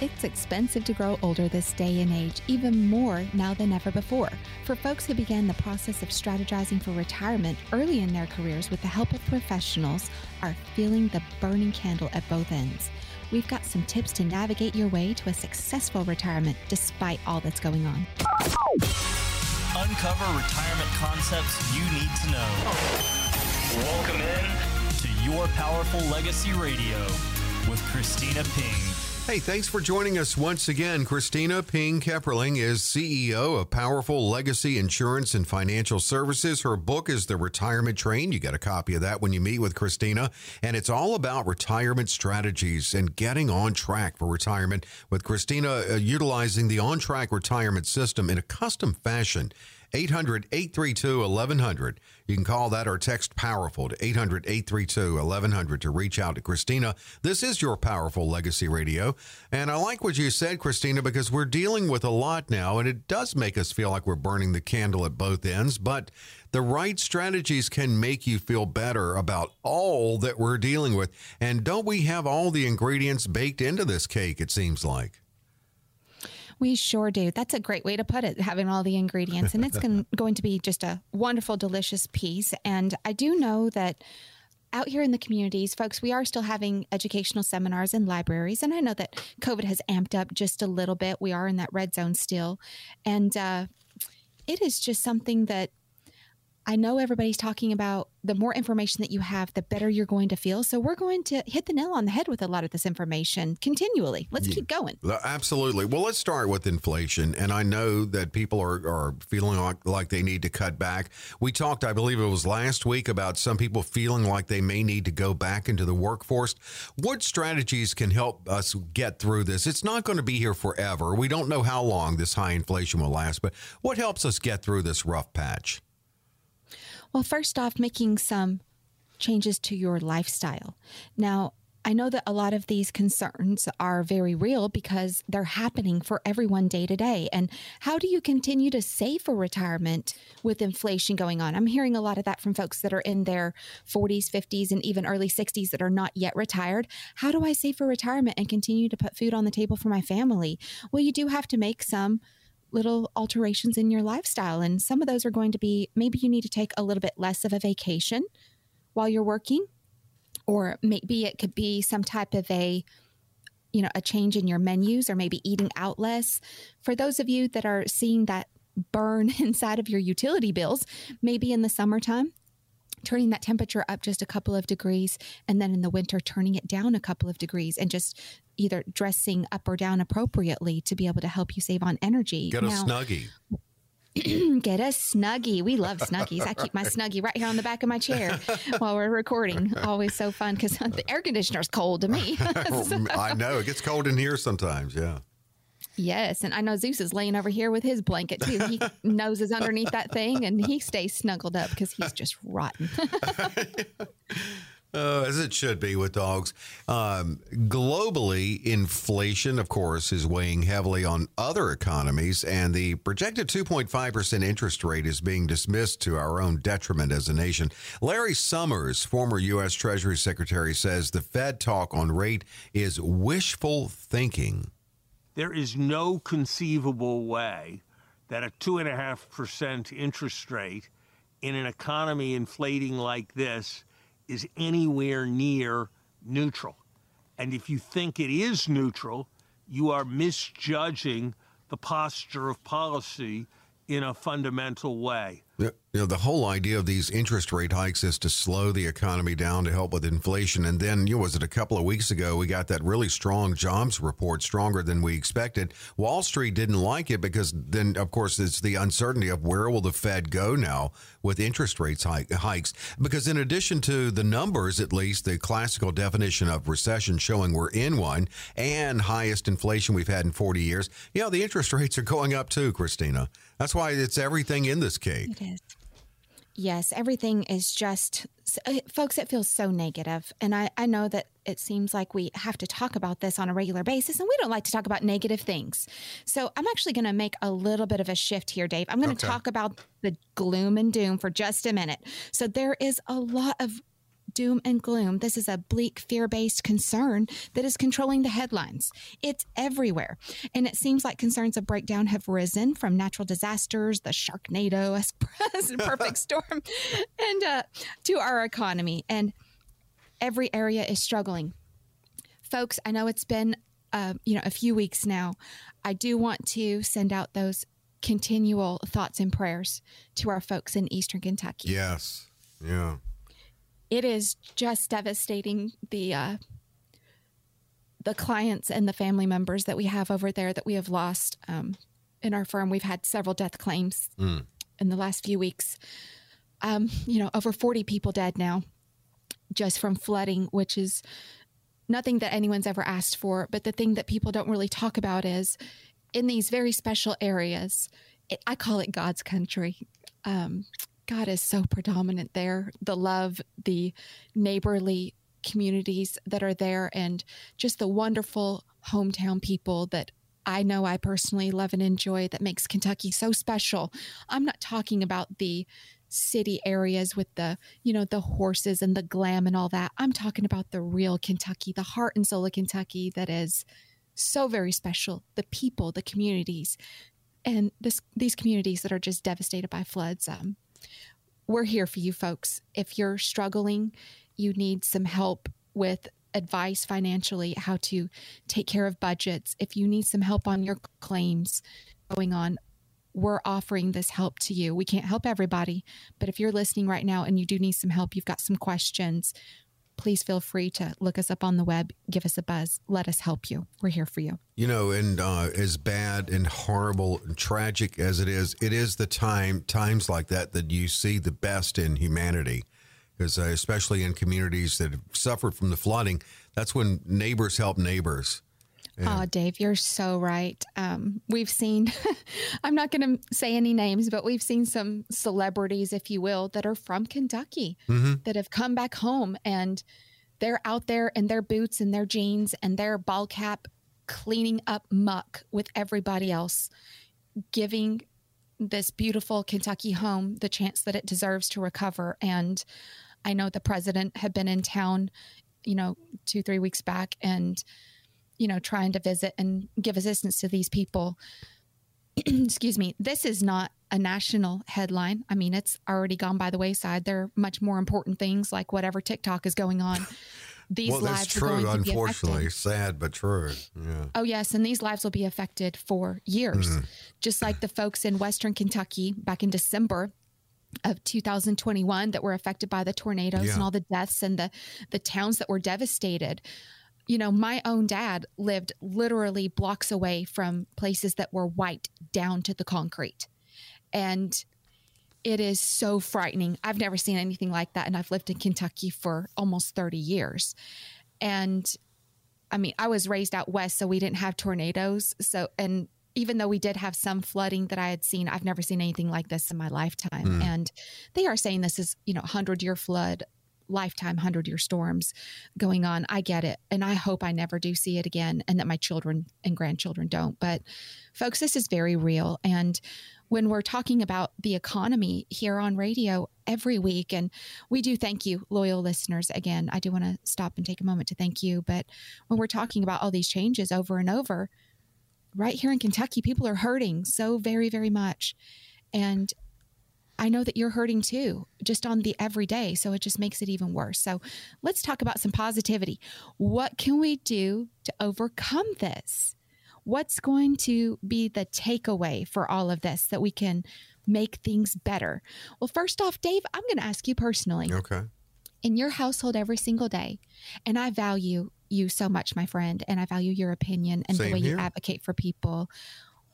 It's expensive to grow older this day and age, even more now than ever before. For folks who began the process of strategizing for retirement early in their careers with the help of professionals, are feeling the burning candle at both ends. We've got some tips to navigate your way to a successful retirement despite all that's going on. Uncover retirement concepts you need to know. Welcome in to Your Powerful Legacy Radio with Kristina Ping. Hey, thanks for joining us once again. Kristina Ping Kepperling is CEO of Powerful Legacy Insurance and Financial Services. Her book is The Retirement Train. You get a copy of that when you meet with Kristina. And it's all about retirement strategies and getting on track for retirement with Kristina uh, utilizing the on track retirement system in a custom fashion. 800 832 1100. You can call that or text powerful to 800 832 1100 to reach out to Kristina. This is your powerful legacy radio. And I like what you said, Kristina, because we're dealing with a lot now, and it does make us feel like we're burning the candle at both ends. But the right strategies can make you feel better about all that we're dealing with. And don't we have all the ingredients baked into this cake, it seems like? We sure do. That's a great way to put it, having all the ingredients. And it's going to be just a wonderful, delicious piece. And I do know that out here in the communities, folks, we are still having educational seminars in libraries. And I know that COVID has amped up just a little bit. We are in that red zone still. And uh, it is just something that I know everybody's talking about the more information that you have, the better you're going to feel. So we're going to hit the nail on the head with a lot of this information continually. Let's yeah. keep going. Absolutely. Well, let's start with inflation. And I know that people are, are feeling like, like they need to cut back. We talked, I believe it was last week, about some people feeling like they may need to go back into the workforce. What strategies can help us get through this? It's not going to be here forever. We don't know how long this high inflation will last, but what helps us get through this rough patch? Well, first off, making some changes to your lifestyle. Now, I know that a lot of these concerns are very real because they're happening for everyone day to day. And how do you continue to save for retirement with inflation going on? I'm hearing a lot of that from folks that are in their 40s, 50s, and even early 60s that are not yet retired. How do I save for retirement and continue to put food on the table for my family? Well, you do have to make some little alterations in your lifestyle. And some of those are going to be maybe you need to take a little bit less of a vacation while you're working, or maybe it could be some type of a you know a change in your menus or maybe eating out less for those of you that are seeing that burn inside of your utility bills maybe in the summertime turning that temperature up just a couple of degrees and then in the winter turning it down a couple of degrees and just either dressing up or down appropriately to be able to help you save on energy. Get a snuggie. get a snuggie. We love snuggies. I keep my snuggie right here on the back of my chair while we're recording. Always so fun because the air conditioner's cold to me. Oh, so. I know it gets cold in here sometimes. Yeah. Yes, and I know Zeus is laying over here with his blanket too. He noses underneath that thing, and he stays snuggled up because he's just rotten. As it should be with dogs. Um, globally, inflation, of course, is weighing heavily on other economies, and the projected 2.5% interest rate is being dismissed to our own detriment as a nation. Larry Summers, former U.S. Treasury Secretary, says the Fed talk on rate is wishful thinking. There is no conceivable way that a 2.5% interest rate in an economy inflating like this is anywhere near neutral. And if you think it is neutral, you are misjudging the posture of policy in a fundamental way. You know, the whole idea of these interest rate hikes is to slow the economy down to help with inflation. And then, you know, was it a couple of weeks ago, we got that really strong jobs report, stronger than we expected. Wall Street didn't like it because then, of course, it's the uncertainty of where will the Fed go now with interest rates hikes. Because in addition to the numbers, at least, the classical definition of recession showing we're in one and highest inflation we've had in 40 years, you know, the interest rates are going up too, Kristina. That's why it's everything in this cake. It is. Yes, everything is just, uh, folks, it feels so negative. And I, I know that it seems like we have to talk about this on a regular basis, and we don't like to talk about negative things. So I'm actually going to make a little bit of a shift here, Dave. I'm going to okay. talk about the gloom and doom for just a minute. So there is a lot of doom and gloom. This is a bleak, fear based concern that is controlling the headlines. It's everywhere. And it seems like concerns of breakdown have risen from natural disasters, the Sharknado, a perfect storm, and uh, to our economy. And every area is struggling. Folks, I know it's been uh, you know a few weeks now. I do want to send out those continual thoughts and prayers to our folks in Eastern Kentucky. Yes. Yeah. It is just devastating the uh, the clients and the family members that we have over there that we have lost um, in our firm. We've had several death claims mm. in the last few weeks. Um, you know, over 40 people dead now just from flooding, which is nothing that anyone's ever asked for. But the thing that people don't really talk about is in these very special areas, it, I call it God's country. Um, God is so predominant there. The love, the neighborly communities that are there, and just the wonderful hometown people that I know I personally love and enjoy that makes Kentucky so special. I'm not talking about the city areas with the, you know, the horses and the glam and all that. I'm talking about the real Kentucky, the heart and soul of Kentucky that is so very special. The people, the communities, and this these communities that are just devastated by floods. Um, we're here for you folks. If you're struggling, you need some help with advice financially, how to take care of budgets. If you need some help on your claims going on, we're offering this help to you. We can't help everybody, but if you're listening right now and you do need some help, you've got some questions, please feel free to look us up on the web, give us a buzz, let us help you. We're here for you. You know, and uh, as bad and horrible and tragic as it is, it is the time times like that that you see the best in humanity. Because uh, especially in communities that have suffered from the flooding, that's when neighbors help neighbors. Yeah. Oh, Dave, you're so right. Um, we've seen, I'm not going to say any names, but we've seen some celebrities, if you will, that are from Kentucky mm-hmm. that have come back home and they're out there in their boots and their jeans and their ball cap cleaning up muck with everybody else, giving this beautiful Kentucky home the chance that it deserves to recover. And I know the president had been in town, you know, two, three weeks back and you know, trying to visit and give assistance to these people. Excuse me. This is not a national headline. I mean, it's already gone by the wayside. There are much more important things like whatever TikTok is going on. These well, lives true, are going to unfortunately. be affected. Sad but true. Yeah. Oh yes, and these lives will be affected for years. Mm-hmm. Just like the folks in Western Kentucky back in December of 2021 that were affected by the tornadoes yeah. and all the deaths and the the towns that were devastated you know, my own dad lived literally blocks away from places that were white down to the concrete. And it is so frightening. I've never seen anything like that. And I've lived in Kentucky for almost 30 years. And I mean, I was raised out west, so we didn't have tornadoes. So, and even though we did have some flooding that I had seen, I've never seen anything like this in my lifetime. Mm. And they are saying this is, you know, 100 year flood, lifetime 100 year storms going on. I get it. And I hope I never do see it again and that my children and grandchildren don't. But folks, this is very real. And when we're talking about the economy here on radio every week, and we do thank you, loyal listeners. Again, I do want to stop and take a moment to thank you. But when we're talking about all these changes over and over, right here in Kentucky, people are hurting so very, very much. And I know that you're hurting too, just on the everyday. So it just makes it even worse. So let's talk about some positivity. What can we do to overcome this? What's going to be the takeaway for all of this that we can make things better? Well, first off, Dave, I'm going to ask you personally. Okay. In your household every single day, and I value you so much, my friend, and I value your opinion and Same the way here. you advocate for people.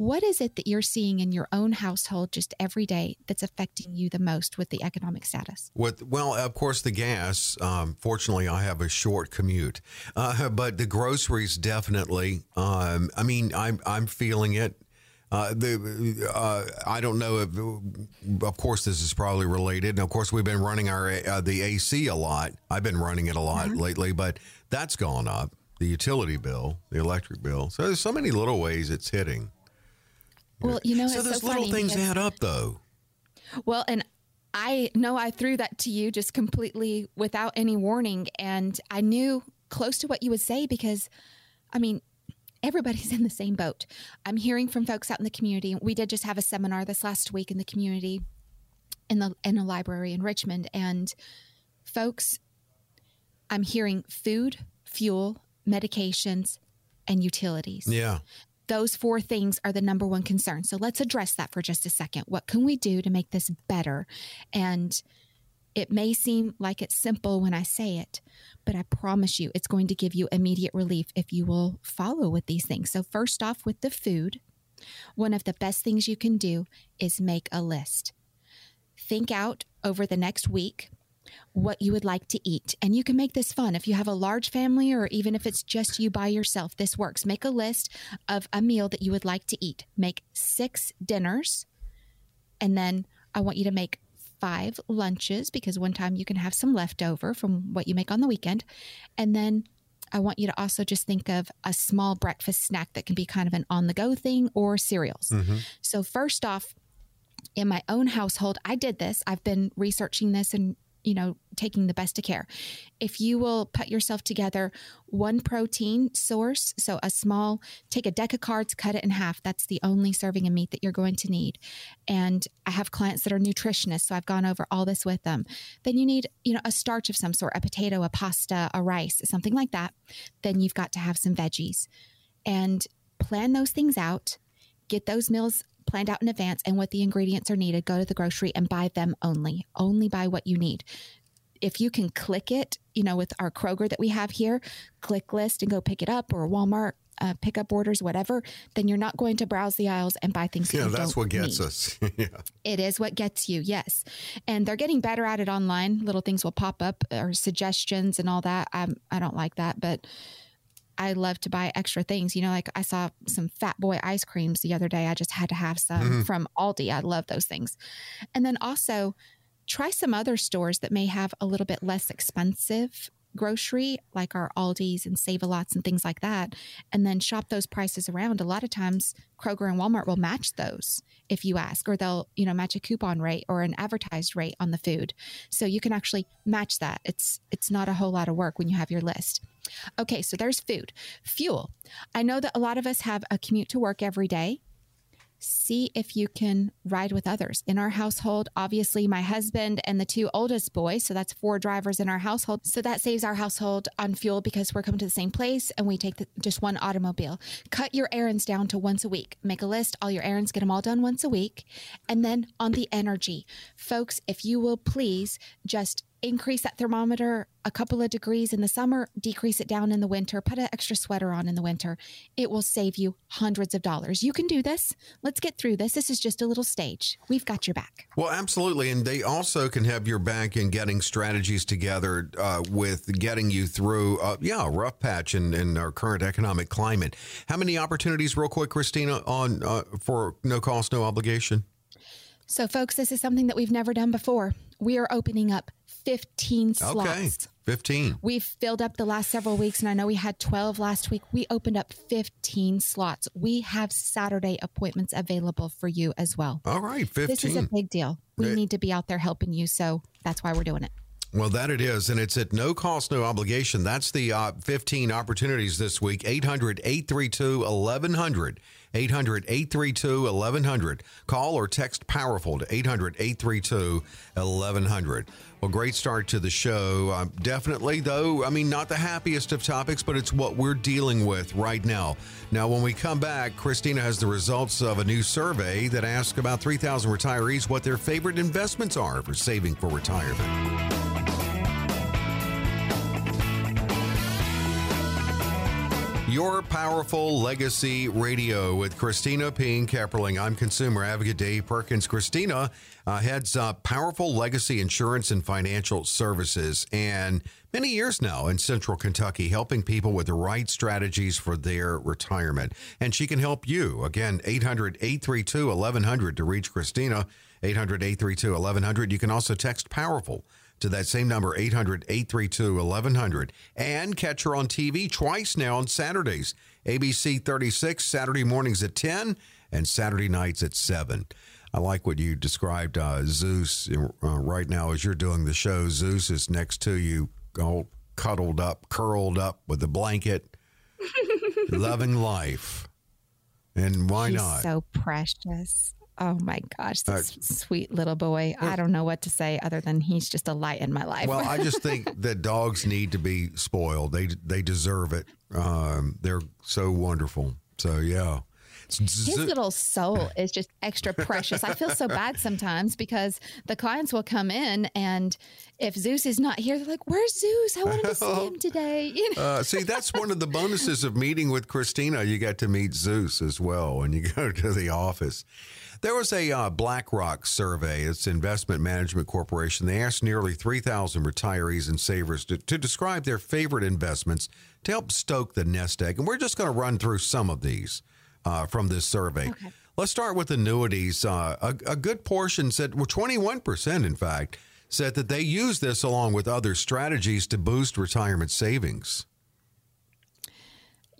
What is it that you're seeing in your own household just every day that's affecting you the most with the economic status? With well, of course, the gas. Um, fortunately, I have a short commute, uh, but the groceries definitely. Um, I mean, I'm I'm feeling it. Uh, the uh, I don't know if, of course, this is probably related. And of course, we've been running our uh, the AC a lot. I've been running it a lot mm-hmm. lately, but that's gone up. The utility bill, the electric bill. So there's so many little ways it's hitting. Well, you know, so those so little things add up, though. Well, and I know I threw that to you just completely without any warning. And I knew close to what you would say because, I mean, everybody's in the same boat. I'm hearing from folks out in the community. We did just have a seminar this last week in the community in the in a library in Richmond and folks I'm hearing food, fuel, medications and utilities. Yeah. Those four things are the number one concern. So let's address that for just a second. What can we do to make this better? And it may seem like it's simple when I say it, but I promise you it's going to give you immediate relief if you will follow with these things. So, first off, with the food, one of the best things you can do is make a list. Think out over the next week what you would like to eat. And you can make this fun. If you have a large family or even if it's just you by yourself, this works. Make a list of a meal that you would like to eat. Make six dinners. And then I want you to make five lunches because one time you can have some leftover from what you make on the weekend. And then I want you to also just think of a small breakfast snack that can be kind of an on the go thing or cereals. Mm-hmm. So, first off, in my own household, I did this. I've been researching this and you know, taking the best of care. If you will put yourself together one protein source, so a small, take a deck of cards, cut it in half. That's the only serving of meat that you're going to need. And I have clients that are nutritionists, so I've gone over all this with them. Then you need, you know, a starch of some sort, a potato, a pasta, a rice, something like that. Then you've got to have some veggies. And plan those things out. Get those meals planned out in advance and what the ingredients are needed, go to the grocery and buy them only. Only buy what you need. If you can click it, you know, with our Kroger that we have here, click list and go pick it up or Walmart uh, pickup orders, whatever, then you're not going to browse the aisles and buy things. Yeah, that's what gets need. us. yeah. It is what gets you, yes. And they're getting better at it online. Little things will pop up or suggestions and all that. I'm, I don't like that, but I love to buy extra things. You know, like I saw some Fat Boy ice creams the other day. I just had to have some mm-hmm. from Aldi. I love those things. And then also try some other stores that may have a little bit less expensive grocery, like our Aldi's and Save a Lots and things like that, and then shop those prices around. A lot of times, Kroger and Walmart will match those if you ask, or they'll you know match a coupon rate or an advertised rate on the food, so you can actually match that. It's it's not a whole lot of work when you have your list. Okay, so there's food, fuel. I know that a lot of us have a commute to work every day see if you can ride with others. In our household, obviously, my husband and the two oldest boys, so that's four drivers in our household. So that saves our household on fuel because we're coming to the same place and we take the, just one automobile. Cut your errands down to once a week. Make a list, all your errands, get them all done once a week. And then on the energy, folks, if you will please just increase that thermometer a couple of degrees in the summer, decrease it down in the winter, put an extra sweater on in the winter. It will save you hundreds of dollars. You can do this. Let's get through this. This is just a little stage. We've got your back. Well, absolutely. And they also can have your back in getting strategies together uh, with getting you through, uh, yeah, a rough patch in, in our current economic climate. How many opportunities, real quick, Kristina, on uh, for no cost, no obligation? So, folks, this is something that we've never done before. We are opening up 15 slots. Okay. 15. We've filled up the last several weeks, and I know we had 12 last week. We opened up 15 slots. We have Saturday appointments available for you as well. All right, 15. This is a big deal. We it, need to be out there helping you, so that's why we're doing it. Well, that it is. And it's at no cost, no obligation. That's the uh, 15 opportunities this week. 800 832 1100. 800 832 1100. Call or text Powerful to 800 832 1100. Well, great start to the show. Uh, definitely, though, I mean, not the happiest of topics, but it's what we're dealing with right now. Now, when we come back, Kristina has the results of a new survey that asks about 3,000 retirees what their favorite investments are for saving for retirement. Your Powerful Legacy Radio with Kristina Ping Kepperling. I'm consumer advocate Dave Perkins. Kristina uh, heads up Powerful Legacy Insurance and Financial Services and many years now in central Kentucky, helping people with the right strategies for their retirement. And she can help you. Again, 800 832 1100 to reach Kristina. 800 832 1100. You can also text Powerful to that same number, 800 832 1100. And catch her on TV twice now on Saturdays ABC 36, Saturday mornings at 10 and Saturday nights at 7. I like what you described, uh, Zeus. Uh, right now, as you're doing the show, Zeus is next to you, all cuddled up, curled up with a blanket, loving life. And why not? So precious. Oh my gosh, Uh, this sweet little boy. I don't know what to say other than he's just a light in my life. Well, I just think that dogs need to be spoiled. They they deserve it. Um, they're so wonderful. So yeah, his little soul is just extra precious. I feel so bad sometimes because the clients will come in and if Zeus is not here, they're like, "Where's Zeus? I wanted to see him today." You know? uh, see, that's one of the bonuses of meeting with Kristina. You get to meet Zeus as well when you go to the office. There was a uh, BlackRock survey. It's Investment Management Corporation. They asked nearly 3,000 retirees and savers to, to describe their favorite investments to help stoke the nest egg. And we're just going to run through some of these uh, from this survey. Okay. Let's start with annuities. Uh, a, a good portion said, well, 21%, in fact, said that they use this along with other strategies to boost retirement savings.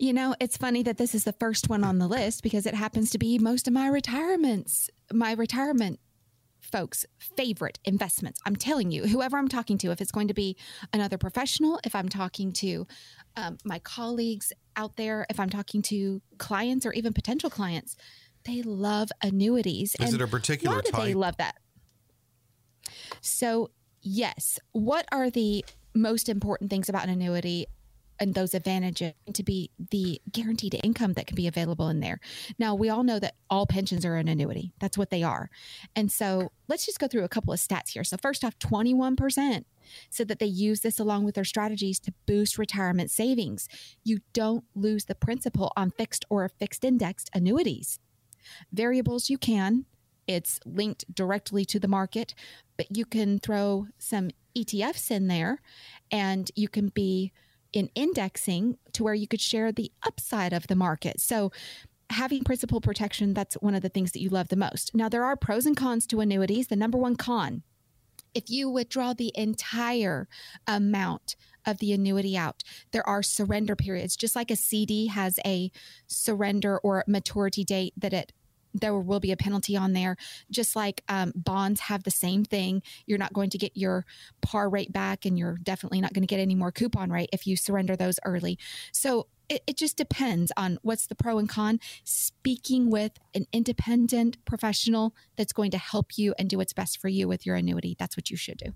You know, it's funny that this is the first one on the list because it happens to be most of my retirements, my retirement folks' favorite investments. I'm telling you, whoever I'm talking to, if it's going to be another professional, if I'm talking to um, my colleagues out there, if I'm talking to clients or even potential clients, they love annuities. Is it a particular why do they love that? So, yes. What are the most important things about an annuity and those advantages to be the guaranteed income that can be available in there? Now, we all know that all pensions are an annuity. That's what they are. And so, let's just go through a couple of stats here. So, first off, 21% said that they use this along with their strategies to boost retirement savings. You don't lose the principal on fixed or fixed indexed annuities. Variables, you can. It's linked directly to the market, but you can throw some ETFs in there and you can be in indexing to where you could share the upside of the market. So, having principal protection, that's one of the things that you love the most. Now, there are pros and cons to annuities. The number one con if you withdraw the entire amount of the annuity out, there are surrender periods. Just like a CD has a surrender or maturity date that it there will be a penalty on there. Just like um, bonds have the same thing. You're not going to get your par rate back, and you're definitely not going to get any more coupon rate if you surrender those early. So it, it just depends on what's the pro and con. Speaking with an independent professional that's going to help you and do what's best for you with your annuity, that's what you should do.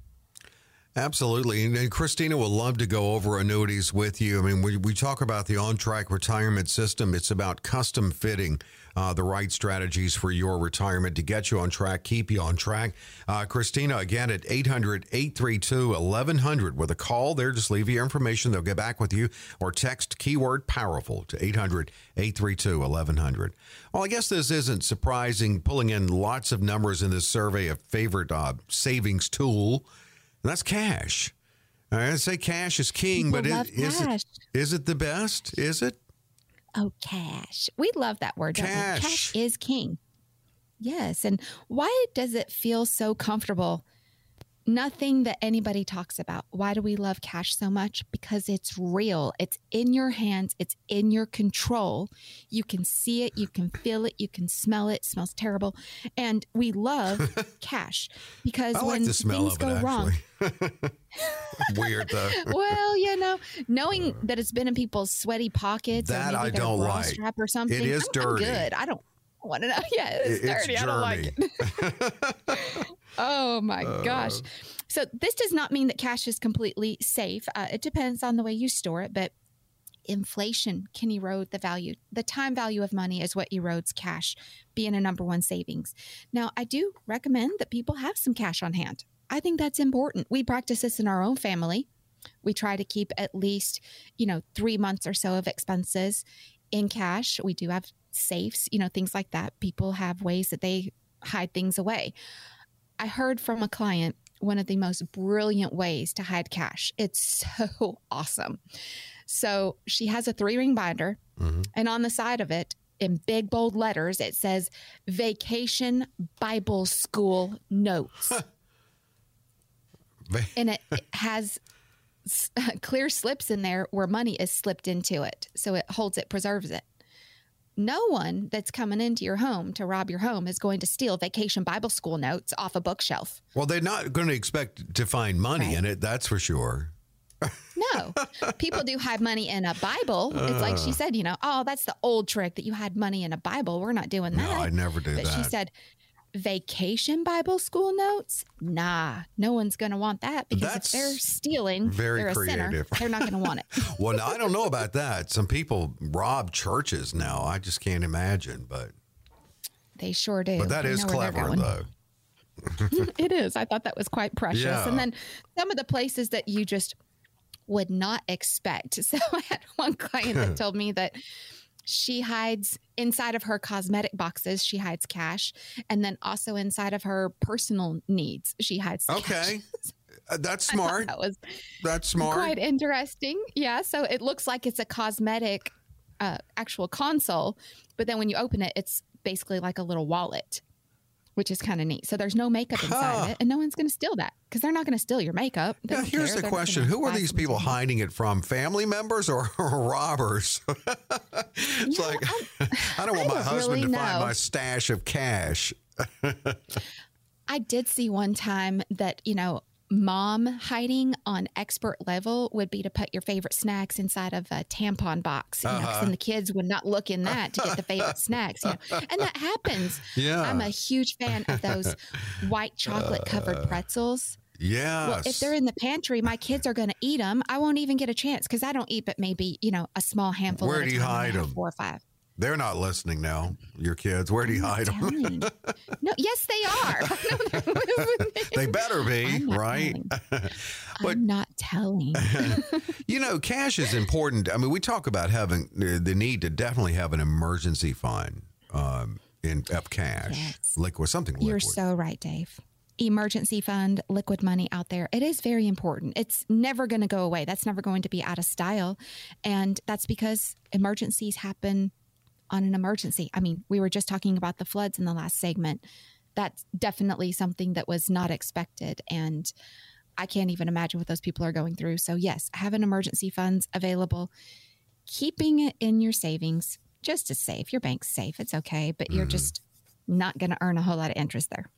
Absolutely. And, Kristina will love to go over annuities with you. I mean, we, we talk about the on track retirement system, it's about custom fitting uh, the right strategies for your retirement to get you on track, keep you on track. Uh, Kristina, again, at 800 832 1100 with a call there. Just leave your information. They'll get back with you or text keyword powerful to 800 832 1100. Well, I guess this isn't surprising, pulling in lots of numbers in this survey of favorite uh, savings tool. And that's cash. I say cash is king, People but it, is, it, is it the best? Is it? Oh, cash. We love that word. Cash. Cash is king. Yes. And why does it feel so comfortable? Nothing that anybody talks about. Why do we love cash so much? Because it's real. It's in your hands. It's in your control. You can see it. You can feel it. You can smell it. It smells terrible. And we love cash because I like when smell things of go it, wrong. Weird, though. well, you know, knowing that it's been in people's sweaty pockets That or I don't like. strap or something. is I'm, I'm dirty. good. I don't want to know. Yeah, it's, It's dirty. I don't like it. oh my Uh. gosh. So this does not mean that cash is completely safe. Uh, it depends on the way you store it, but inflation can erode the value. The time value of money is what erodes cash being a number one savings. Now, I do recommend that people have some cash on hand. I think that's important. We practice this in our own family. We try to keep at least, you know, three months or so of expenses in cash. We do have safes, you know, things like that. People have ways that they hide things away. I heard from a client one of the most brilliant ways to hide cash. It's so awesome. So she has a three ring binder, mm-hmm. and on the side of it, in big bold letters, it says Vacation Bible School Notes. and it it has s- clear slips in there where money is slipped into it. So it holds it, preserves it. no one that's coming into your home to rob your home is going to steal vacation Bible school notes off a bookshelf. Well, they're not going to expect to find money Right. in it, that's for sure. No, people do hide money in a Bible. It's like Uh. she said, you know, oh, that's the old trick that you had money in a Bible. We're not doing that. No, I never do but that. she said, vacation Bible school notes? Nah, no one's going to want that because That's if they're stealing, very they're a sinner. They're not going to want it. well, I don't know about that. Some people rob churches now. I just can't imagine, but They sure do. but that They is know where they're clever though. it is. I thought that was quite precious. Yeah. And then some of the places that you just would not expect. So I had one client that told me that she hides inside of her cosmetic boxes, she hides cash. And then also inside of her personal needs, she hides cash. Okay. Uh, That's smart. That was That's smart. quite interesting. Yeah. So it looks like it's a cosmetic uh, actual console, but then when you open it, it's basically like a little wallet, which is kind of neat. So there's no makeup inside Huh. it, and no one's going to steal that because they're not going to steal your makeup. They Now, here's care. the They're question: Who are these people hiding it from? Family members or, robbers? it's know, like I don't want I my husband really to find my stash of cash. I did see one time that, you know, mom hiding on expert level would be to put your favorite snacks inside of a tampon box. You Uh-huh. then the kids would not look in that to get the favorite snacks. You know? And that happens. Yeah. I'm a huge fan of those white chocolate covered pretzels. yeah. Well, if they're in the pantry, my kids are going to eat them. I won't even get a chance because I don't eat but maybe, you know, a small handful. Where do you hide them? Four or five. They're not listening now. Your kids. Where do you hide them? No, yes, they are. I they're listening. They better be right. But- I'm not telling. You know, cash is important. I mean, we talk about having the the need to definitely have an emergency fund um, in of cash, Yes. liquid, something liquid. You're so right, Dave. Emergency fund, liquid money out there. It is very important. It's never going to go away. That's never going to be out of style. And that's because emergencies happen on an emergency. I mean, we were just talking about the floods in the last segment. That's definitely something that was not expected. And I can't even imagine what those people are going through. So, yes, having emergency funds available, keeping it in your savings just to safe. Your bank's safe. It's okay, but you're mm-hmm. just not going to earn a whole lot of interest there.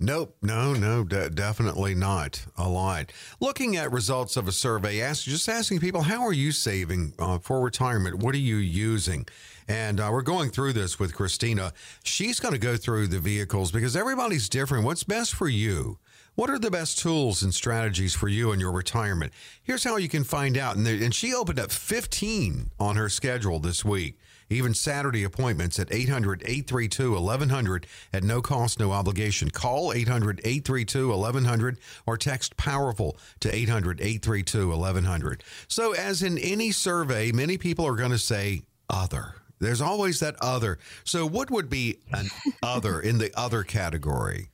Nope, no, no, de- definitely not a lot. Looking at results of a survey, ask, just asking people, how are you saving uh, for retirement? What are you using? And uh, we're going through this with Kristina. She's going to go through the vehicles because everybody's different. What's best for you? What are the best tools and strategies for you in your retirement? Here's how you can find out. And, there, and she opened up 15 on her schedule this week. Even Saturday appointments at 800 832 1100 at no cost, no obligation. Call 800 832 1100 or text powerful to 800 832 1100. So, as in any survey, many people are going to say other. There's always that other. So, what would be an other in the other category?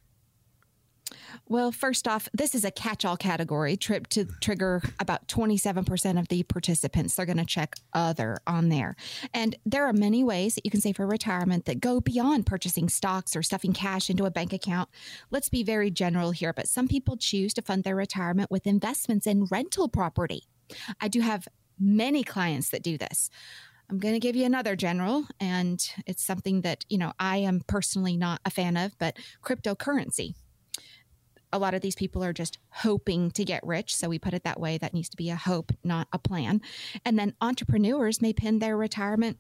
Well, first off, this is a catch all category. Trip to trigger about 27% of the participants. They're going to check other on there. And there are many ways that you can save for retirement that go beyond purchasing stocks or stuffing cash into a bank account. Let's be very general here, but some people choose to fund their retirement with investments in rental property. I do have many clients that do this. I'm going to give you another general, and it's something that, you know, I am personally not a fan of, but cryptocurrency a lot of these people are just hoping to get rich. So we put it that way. That needs to be a hope, not a plan. And then entrepreneurs may pin their retirement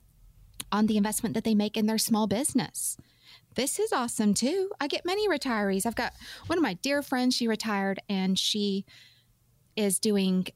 on the investment that they make in their small business. This is awesome too. I get many retirees. I've got one of my dear friends, she retired and she is doing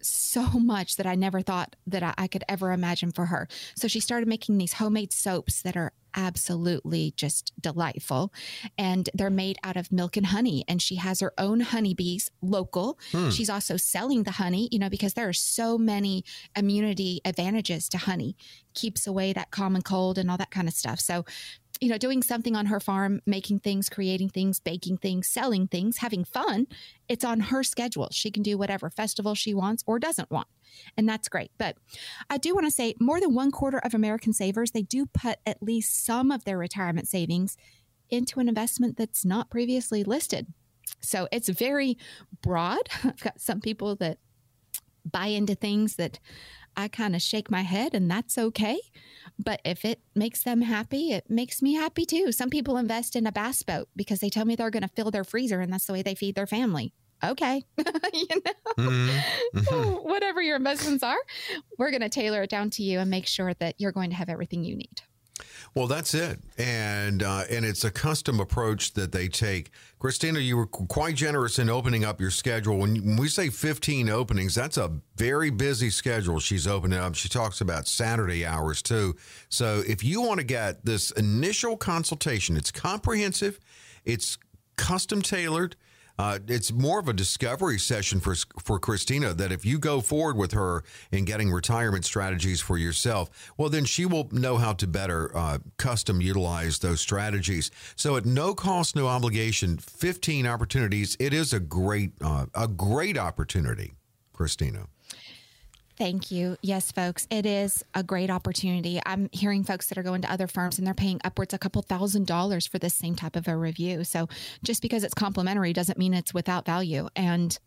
so much that I never thought that I, could ever imagine for her. So she started making these homemade soaps that are absolutely just delightful. And they're made out of milk and honey. And she has her own honeybees local. Hmm. She's also selling the honey, you know, because there are so many immunity advantages to honey, keeps away that common cold and all that kind of stuff. So you know, doing something on her farm, making things, creating things, baking things, selling things, having fun. It's on her schedule. She can do whatever festival she wants or doesn't want. And that's great. But I do want to say more than one quarter of American savers, they do put at least some of their retirement savings into an investment that's not previously listed. So it's very broad. I've got some people that buy into things that I kind of shake my head, and that's okay. But if it makes them happy, it makes me happy too. Some people invest in a bass boat because they tell me they're going to fill their freezer and that's the way they feed their family. Okay. you know, mm-hmm. whatever your investments are, we're going to tailor it down to you and make sure that you're going to have everything you need. Well, that's it, and uh, and it's a custom approach that they take. Kristina, you were quite generous in opening up your schedule. When, when we say 15 openings, that's a very busy schedule. She's opening up. She talks about Saturday hours too. So if you want to get this initial consultation, it's comprehensive, it's custom tailored uh, it's more of a discovery session for for Kristina. That if you go forward with her in getting retirement strategies for yourself, well, then she will know how to better uh, custom utilize those strategies. So at no cost, no obligation, 15 opportunities. It is a great uh, a great opportunity, Kristina. Thank you. Yes, folks, it is a great opportunity. I'm hearing folks that are going to other firms and they're paying upwards a couple thousand dollars for this same type of a review. So just because it's complimentary doesn't mean it's without value. And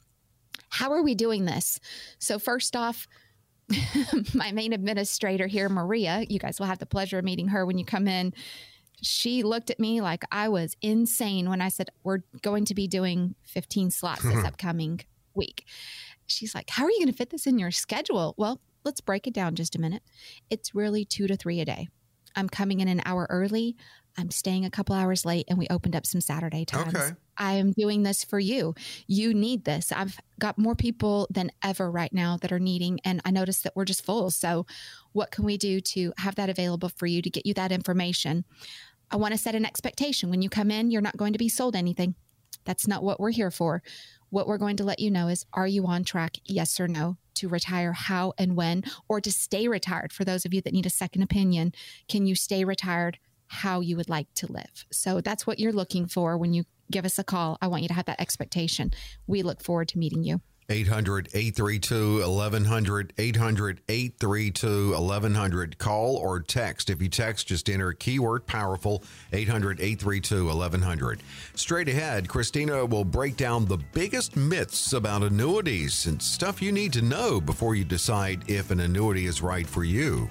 how are we doing this? So, first off, my main administrator here, Maria, you guys will have the pleasure of meeting her when you come in. She looked at me like I was insane when I said, We're going to be doing 15 slots this upcoming week. She's like, How are you going to fit this in your schedule? Well, let's break it down just a minute. It's really two to three a day. I'm coming in an hour early. I'm staying a couple hours late, and we opened up some Saturday times. Okay. I am doing this for you. You need this. I've got more people than ever right now that are needing, and I noticed that we're just full. So, what can we do to have that available for you to get you that information? I want to set an expectation. When you come in, you're not going to be sold anything. That's not what we're here for. What we're going to let you know is are you on track, yes or no, to retire, how and when, or to stay retired? For those of you that need a second opinion, can you stay retired how you would like to live? So that's what you're looking for when you give us a call. I want you to have that expectation. We look forward to meeting you. 800 832 1100. 800 832 1100. Call or text. If you text, just enter keyword powerful 800 832 1100. Straight ahead, Kristina will break down the biggest myths about annuities and stuff you need to know before you decide if an annuity is right for you.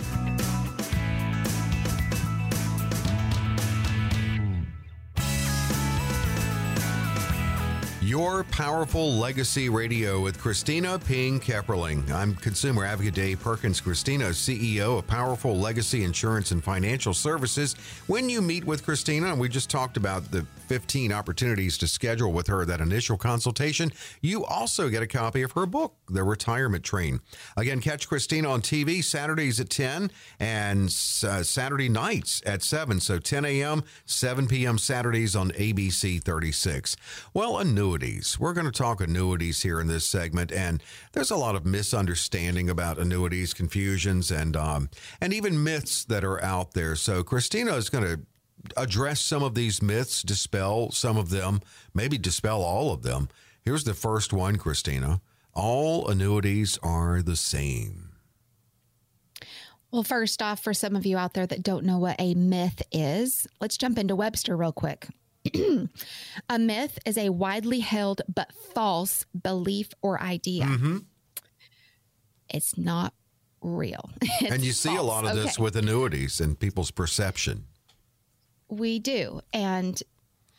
Your Powerful Legacy Radio with Kristina Ping Kepperling. I'm consumer advocate Dave Perkins. Kristina, CEO of Powerful Legacy Insurance and Financial Services. When you meet with Kristina, and we just talked about the 15 opportunities to schedule with her that initial consultation, you also get a copy of her book, The Retirement Train. Again, catch Kristina on TV Saturdays at 10 and uh, Saturday nights at 7. So 10 a.m., 7 p.m. Saturdays on ABC 36. Well, annuity annuities. We're going to talk annuities here in this segment, and there's a lot of misunderstanding about annuities, confusions, and um, and even myths that are out there. So Kristina is going to address some of these myths, dispel some of them, maybe dispel all of them. Here's the first one, Kristina. All annuities are the same. Well, first off, for some of you out there that don't know what a myth is, let's jump into Webster real quick. A myth is a widely held but false belief or idea. Mm-hmm. It's not real. It's and you see false. a lot of okay. this with annuities and people's perception. We do. And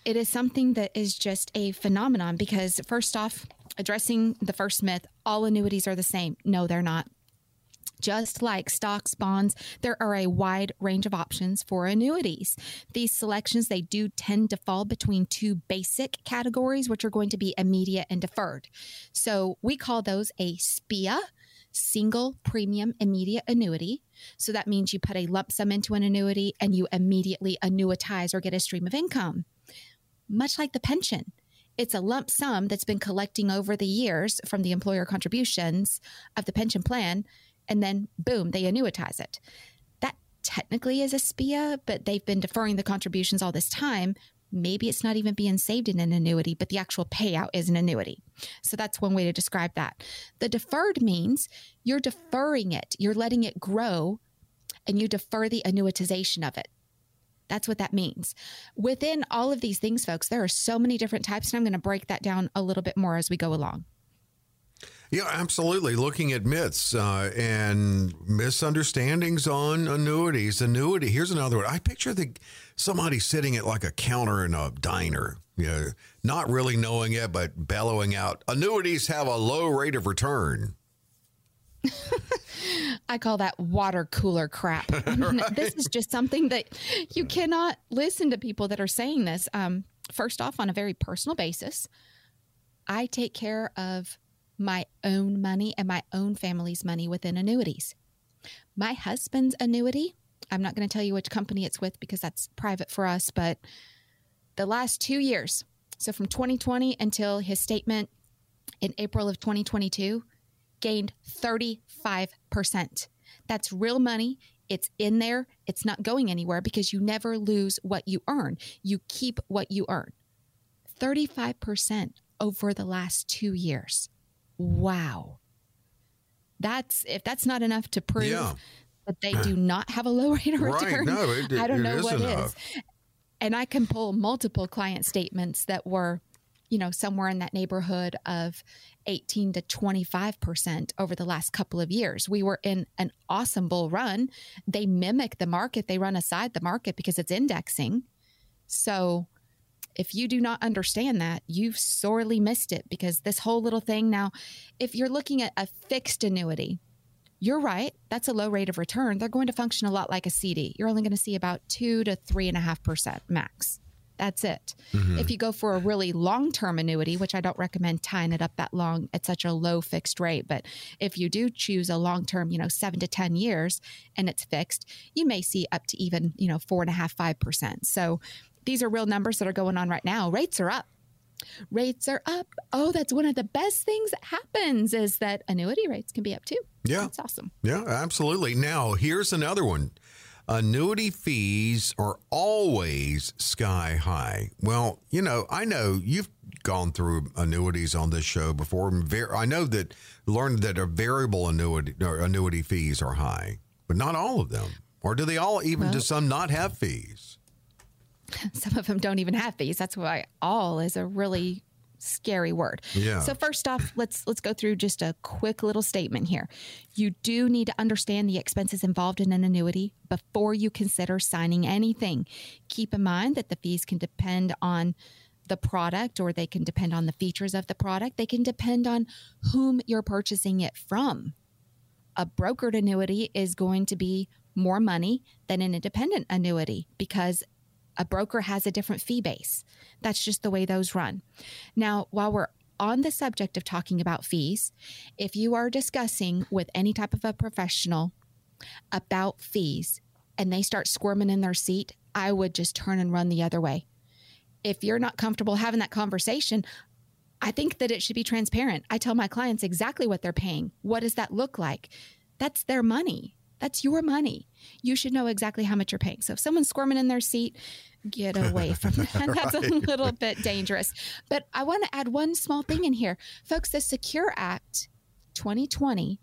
it is something that is just a phenomenon because, first off, addressing the first myth, all annuities are the same. No, they're not. Just like stocks, bonds, there are a wide range of options for annuities. These selections, they do tend to fall between two basic categories, which are going to be immediate and deferred. So we call those a SPIA, single premium immediate annuity. So that means you put a lump sum into an annuity and you immediately annuitize or get a stream of income. Much like the pension, it's a lump sum that's been collecting over the years from the employer contributions of the pension plan and then boom, they annuitize it. That technically is a SPIA, but they've been deferring the contributions all this time. Maybe it's not even being saved in an annuity, but the actual payout is an annuity. So that's one way to describe that. The deferred means you're deferring it, you're letting it grow, and you defer the annuitization of it. That's what that means. Within all of these things, folks, there are so many different types, and I'm going to break that down a little bit more as we go along. Yeah, absolutely. Looking at myths uh, and misunderstandings on annuities. Annuity. Here's another one. I picture the somebody sitting at like a counter in a diner, you know, not really knowing it, but bellowing out, "Annuities have a low rate of return." I call that water cooler crap. right. This is just something that you cannot listen to people that are saying this. Um, first off, on a very personal basis, I take care of my own money and my own family's money within annuities. My husband's annuity, I'm not going to tell you which company it's with because that's private for us, but the last two years, so from 2020 until his statement in April of 2022, gained 35%. That's real money. It's in there. It's not going anywhere because you never lose what you earn. You keep what you earn. 35% over the last two years. Wow. That's if that's not enough to prove yeah. that they do not have a low rate of return. Right. No, it, I don't know is what enough. is. And I can pull multiple client statements that were, you know, somewhere in that neighborhood of 18 to 25% over the last couple of years. We were in an awesome bull run. They mimic the market, they run aside the market because it's indexing. So if you do not understand that, you've sorely missed it because this whole little thing now, if you're looking at a fixed annuity, you're right. That's a low rate of return. They're going to function a lot like a CD. You're only going to see about two to three and a half percent max. That's it. Mm-hmm. If you go for a really long term annuity, which I don't recommend tying it up that long at such a low fixed rate, but if you do choose a long term, you know, seven to 10 years and it's fixed, you may see up to even, you know, four and a half, five percent. So these are real numbers that are going on right now. Rates are up. Rates are up. Oh, that's one of the best things that happens is that annuity rates can be up too. Yeah. That's awesome. Yeah, absolutely. Now, here's another one. Annuity fees are always sky high. Well, you know, I know you've gone through annuities on this show before. I know that learned that a variable annuity annuity fees are high, but not all of them. Or do they all even well, do some not have fees? Some of them don't even have fees. That's why all is a really scary word. Yeah. So first off, let's let's go through just a quick little statement here. You do need to understand the expenses involved in an annuity before you consider signing anything. Keep in mind that the fees can depend on the product or they can depend on the features of the product. They can depend on whom you're purchasing it from. A brokered annuity is going to be more money than an independent annuity because a broker has a different fee base. That's just the way those run. Now, while we're on the subject of talking about fees, if you are discussing with any type of a professional about fees and they start squirming in their seat, I would just turn and run the other way. If you're not comfortable having that conversation, I think that it should be transparent. I tell my clients exactly what they're paying. What does that look like? That's their money. That's your money. You should know exactly how much you're paying. So if someone's squirming in their seat, get away from that. That's a little bit dangerous. But I want to add one small thing in here. Folks, the Secure Act 2020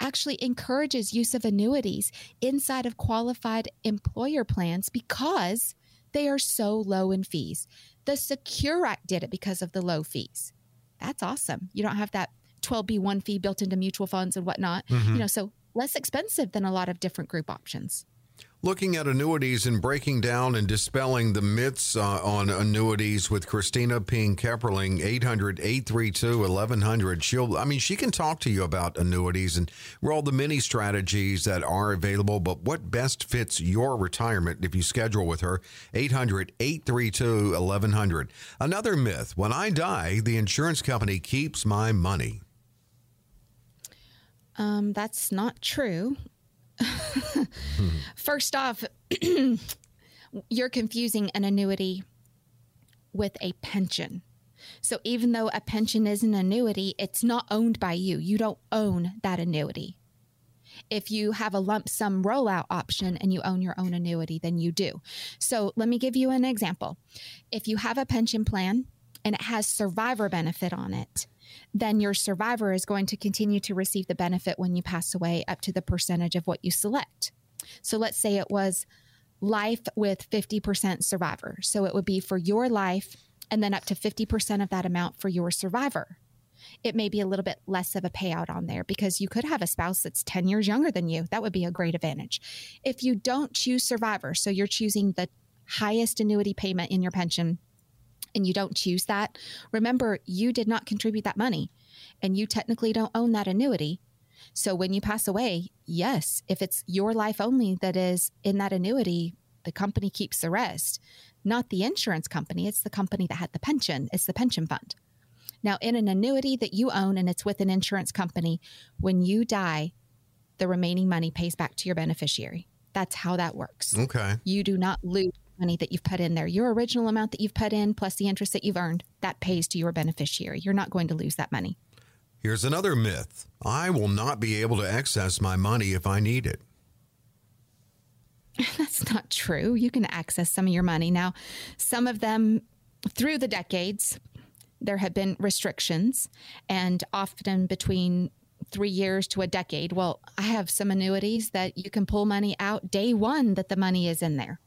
actually encourages use of annuities inside of qualified employer plans because they are so low in fees. The Secure Act did it because of the low fees. That's awesome. You don't have that 12B1 fee built into mutual funds and whatnot. Mm-hmm. You know, so less expensive than a lot of different group options. Looking at annuities and breaking down and dispelling the myths uh, on annuities with Kristina Ping Kepperling, 800 832 1100. She'll, I mean, she can talk to you about annuities and all the many strategies that are available, but what best fits your retirement if you schedule with her, 800 832 1100. Another myth when I die, the insurance company keeps my money. Um, that's not true. First off, you're confusing an annuity with a pension. So even though a pension is an annuity, it's not owned by you. You don't own that annuity. If you have a lump sum rollout option and you own your own annuity, then you do. So let me give you an example. If you have a pension plan and it has survivor benefit on it, then your survivor is going to continue to receive the benefit when you pass away up to the percentage of what you select. So let's say it was life with 50% survivor. So it would be for your life and then up to 50% of that amount for your survivor. it may be a little bit less of a payout on there because you could have a spouse that's 10 years younger than you. That would be a great advantage. If you don't choose survivor, so you're choosing the highest annuity payment in your pension and you don't choose that, remember you did not contribute that money and you technically don't own that annuity. So when you pass away, yes, if it's your life only that is in that annuity, the company keeps the rest, not the insurance company. It's the company that had the pension, it's the pension fund. Now, in an annuity that you own and it's with an insurance company, when you die, the remaining money pays back to your beneficiary. That's how that works. Okay. You do not lose money that you've put in there. Your original amount that you've put in plus the interest that you've earned, that pays to your beneficiary. You're not going to lose that money. Here's another myth I will not be able to access my money if I need it. That's not true. You can access some of your money. Now, some of them through the decades, there have been restrictions, and often between three years to a decade. Well, I have some annuities that you can pull money out day one that the money is in there.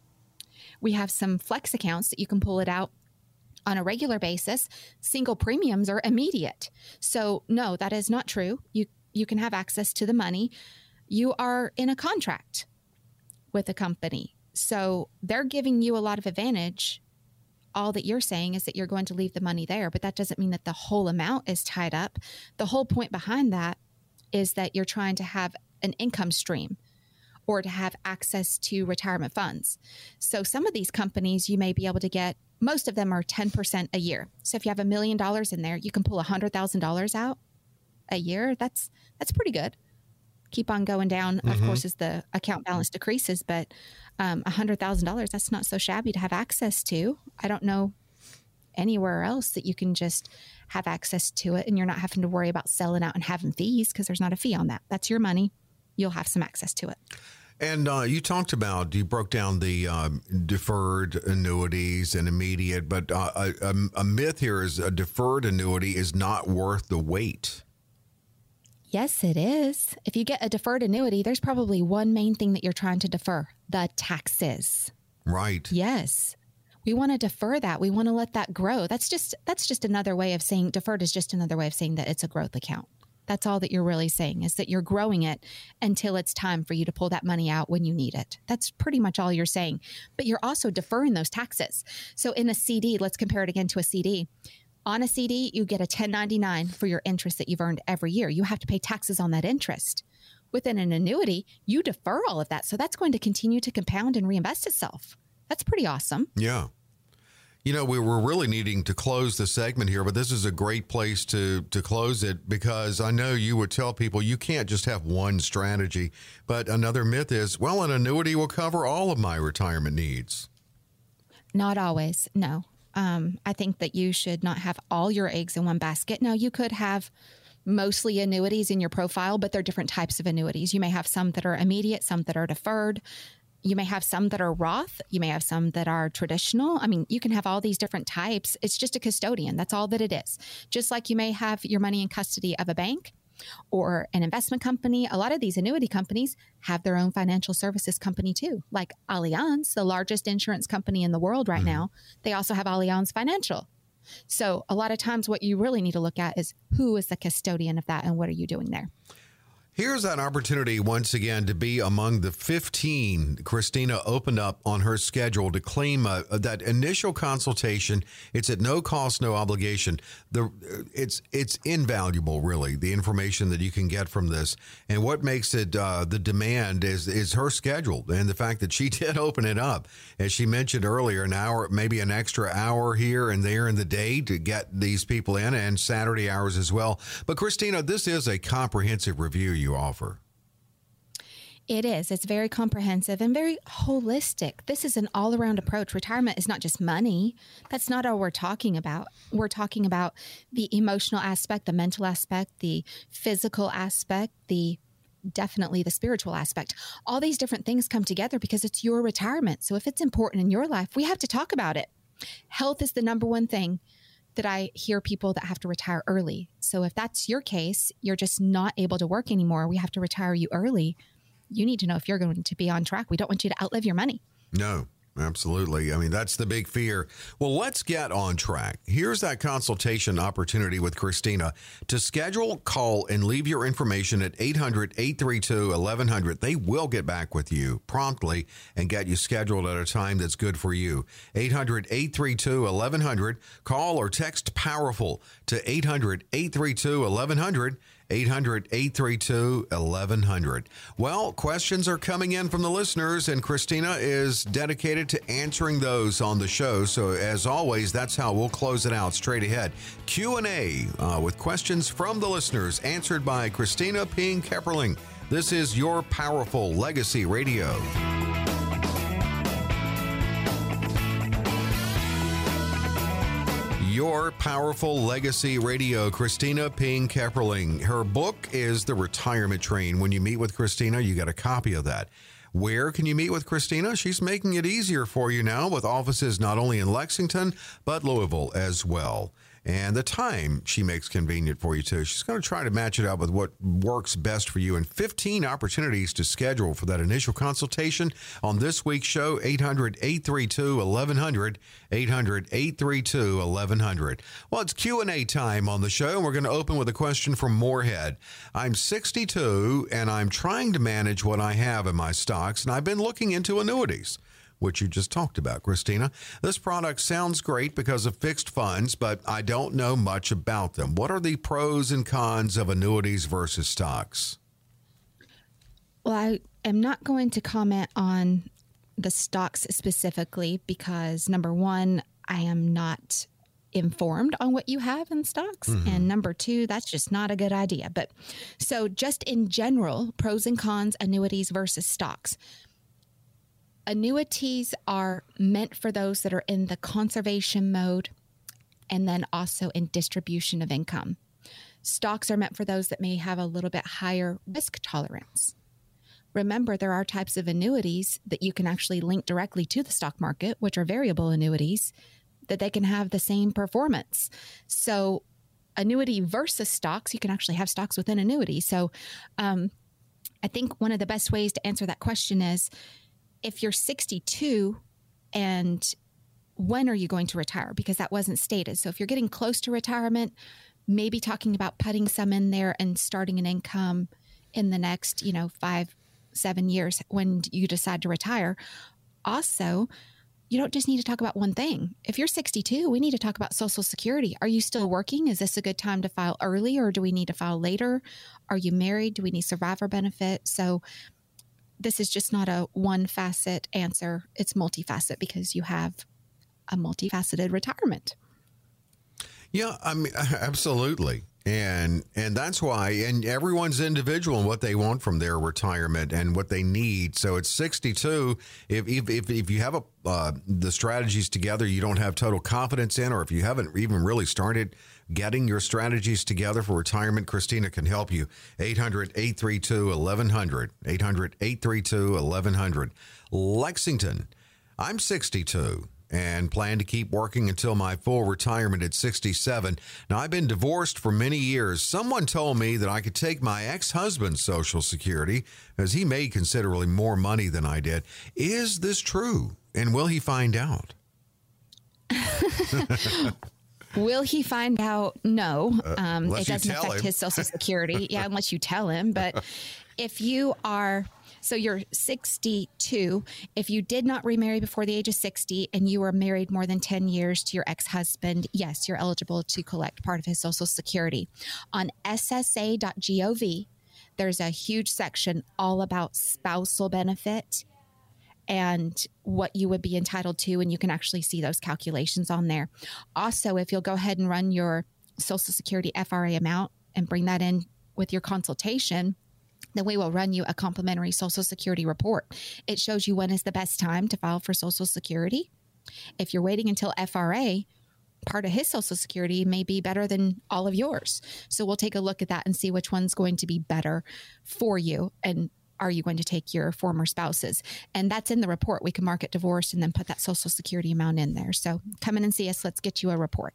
We have some flex accounts that you can pull it out on a regular basis. Single premiums are immediate. So, no, that is not true. You you can have access to the money. You are in a contract with a company. So, they're giving you a lot of advantage. All that you're saying is that you're going to leave the money there, but that doesn't mean that the whole amount is tied up. The whole point behind that is that you're trying to have an income stream or to have access to retirement funds. So some of these companies you may be able to get most of them are 10% a year. So if you have a million dollars in there, you can pull $100,000 out a year. That's that's pretty good. Keep on going down, mm-hmm. of course, as the account balance decreases, but um, $100,000, that's not so shabby to have access to. I don't know anywhere else that you can just have access to it and you're not having to worry about selling out and having fees because there's not a fee on that. That's your money. You'll have some access to it. And uh, you talked about, you broke down the um, deferred annuities and immediate, but uh, a, a, myth here is a deferred annuity is not worth the wait. Yes, it is. If you get a deferred annuity, there's probably one main thing that you're trying to defer the taxes. Right. Yes. We want to defer that. We want to let that grow. That's just that's just another way of saying deferred is just another way of saying that it's a growth account. That's all that you're really saying is that you're growing it until it's time for you to pull that money out when you need it. That's pretty much all you're saying. But you're also deferring those taxes. So in a CD, let's compare it again to a CD. On a CD, you get a 1099 for your interest that you've earned every year. You have to pay taxes on that interest. Within an annuity, you defer all of that. So that's going to continue to compound and reinvest itself. That's pretty awesome. Yeah. You know, we were really needing to close the segment here, but this is a great place to to close it because I know you would tell people you can't just have one strategy. But another myth is, well, an annuity will cover all of my retirement needs. Not always. No. Um, I think that you should not have all your eggs in one basket. Now, you could have mostly annuities in your profile, but they're different types of annuities. You may have some that are immediate, some that are deferred, you may have some that are Roth, you may have some that are traditional. I mean, you can have all these different types. It's just a custodian. That's all that it is. Just like you may have your money in custody of a bank or an investment company. A lot of these annuity companies have their own financial services company too, like Allianz, the largest insurance company in the world right mm-hmm. now. They also have Allianz Financial. So, a lot of times, what you really need to look at is who is the custodian of that and what are you doing there? Here's an opportunity once again to be among the 15 Kristina opened up on her schedule to claim a, a, that initial consultation. It's at no cost, no obligation. The uh, it's it's invaluable, really, the information that you can get from this. And what makes it uh, the demand is is her schedule and the fact that she did open it up, as she mentioned earlier, an hour, maybe an extra hour here and there in the day to get these people in, and Saturday hours as well. But Kristina, this is a comprehensive review you offer. It is. It's very comprehensive and very holistic. This is an all around approach. Retirement is not just money. That's not all we're talking about. We're talking about the emotional aspect, the mental aspect, the physical aspect, the definitely the spiritual aspect. All these different things come together because it's your retirement. So if it's important in your life, we have to talk about it. Health is the number one thing that I hear people that have to retire early. So if that's your case, you're just not able to work anymore, we have to retire you early. You need to know if you're going to be on track. We don't want you to outlive your money. No. Absolutely. I mean, that's the big fear. Well, let's get on track. Here's that consultation opportunity with Kristina. To schedule, call, and leave your information at 800 832 1100. They will get back with you promptly and get you scheduled at a time that's good for you. 800 832 1100. Call or text Powerful to 800 832 1100. 800 832 1100. Well, questions are coming in from the listeners, and Kristina is dedicated to answering those on the show. So, as always, that's how we'll close it out straight ahead. Q&A uh, with questions from the listeners answered by Kristina Ping Kepperling. This is your powerful legacy radio. Your Powerful Legacy Radio, Kristina Ping Kepperling. Her book is The Retirement Train. When you meet with Kristina, you get a copy of that. Where can you meet with Kristina? She's making it easier for you now with offices not only in Lexington, but Louisville as well and the time she makes convenient for you too. She's going to try to match it up with what works best for you and 15 opportunities to schedule for that initial consultation on this week's show 800-832-1100 800-832-1100. Well, it's Q&A time on the show and we're going to open with a question from Morehead. I'm 62 and I'm trying to manage what I have in my stocks and I've been looking into annuities which you just talked about, Kristina. This product sounds great because of fixed funds, but I don't know much about them. What are the pros and cons of annuities versus stocks? Well, I am not going to comment on the stocks specifically because number one, I am not informed on what you have in stocks. Mm-hmm. And number two, that's just not a good idea. But so, just in general, pros and cons, annuities versus stocks annuities are meant for those that are in the conservation mode and then also in distribution of income. Stocks are meant for those that may have a little bit higher risk tolerance. Remember, there are types of annuities that you can actually link directly to the stock market, which are variable annuities, that they can have the same performance. So, annuity versus stocks, you can actually have stocks within annuity. So, um, I think one of the best ways to answer that question is if you're 62 and when are you going to retire? Because that wasn't stated. So if you're getting close to retirement, maybe talking about putting some in there and starting an income in the next, you know, five, seven years when you decide to retire. Also, you don't just need to talk about one thing. If you're 62, we need to talk about Social Security. Are you still working? Is this a good time to file early or do we need to file later? Are you married? Do we need survivor benefit? So this is just not a one facet answer, it's multifaceted because you have a multifaceted retirement. Yeah, I mean, absolutely. And and that's why and everyone's individual in what they want from their retirement and what they need. So it's 62 if if if, if you have a uh, the strategies together you don't have total confidence in or if you haven't even really started getting your strategies together for retirement, Kristina can help you. 800 832 1100. 800 832 1100. Lexington, I'm 62 and plan to keep working until my full retirement at 67. Now, I've been divorced for many years. Someone told me that I could take my ex husband's Social Security as he made considerably more money than I did. Is this true? And will he find out? Will he find out? No. Uh, um, it doesn't affect him. his social security. yeah, unless you tell him. But if you are, so you're 62, if you did not remarry before the age of 60 and you were married more than 10 years to your ex husband, yes, you're eligible to collect part of his social security. On ssa.gov, there's a huge section all about spousal benefit and what you would be entitled to. And you can actually see those calculations on there. Also, if you'll go ahead and run your Social Security FRA amount and bring that in with your consultation, then we will run you a complimentary Social Security report. It shows you when is the best time to file for Social Security. If you're waiting until FRA, part of his Social Security may be better than all of yours. So we'll take a look at that and see which one's going to be better for you. And are you going to take your former spouses? And that's in the report. We can mark it divorced and then put that Social Security amount in there. So come in and see us. Let's get you a report.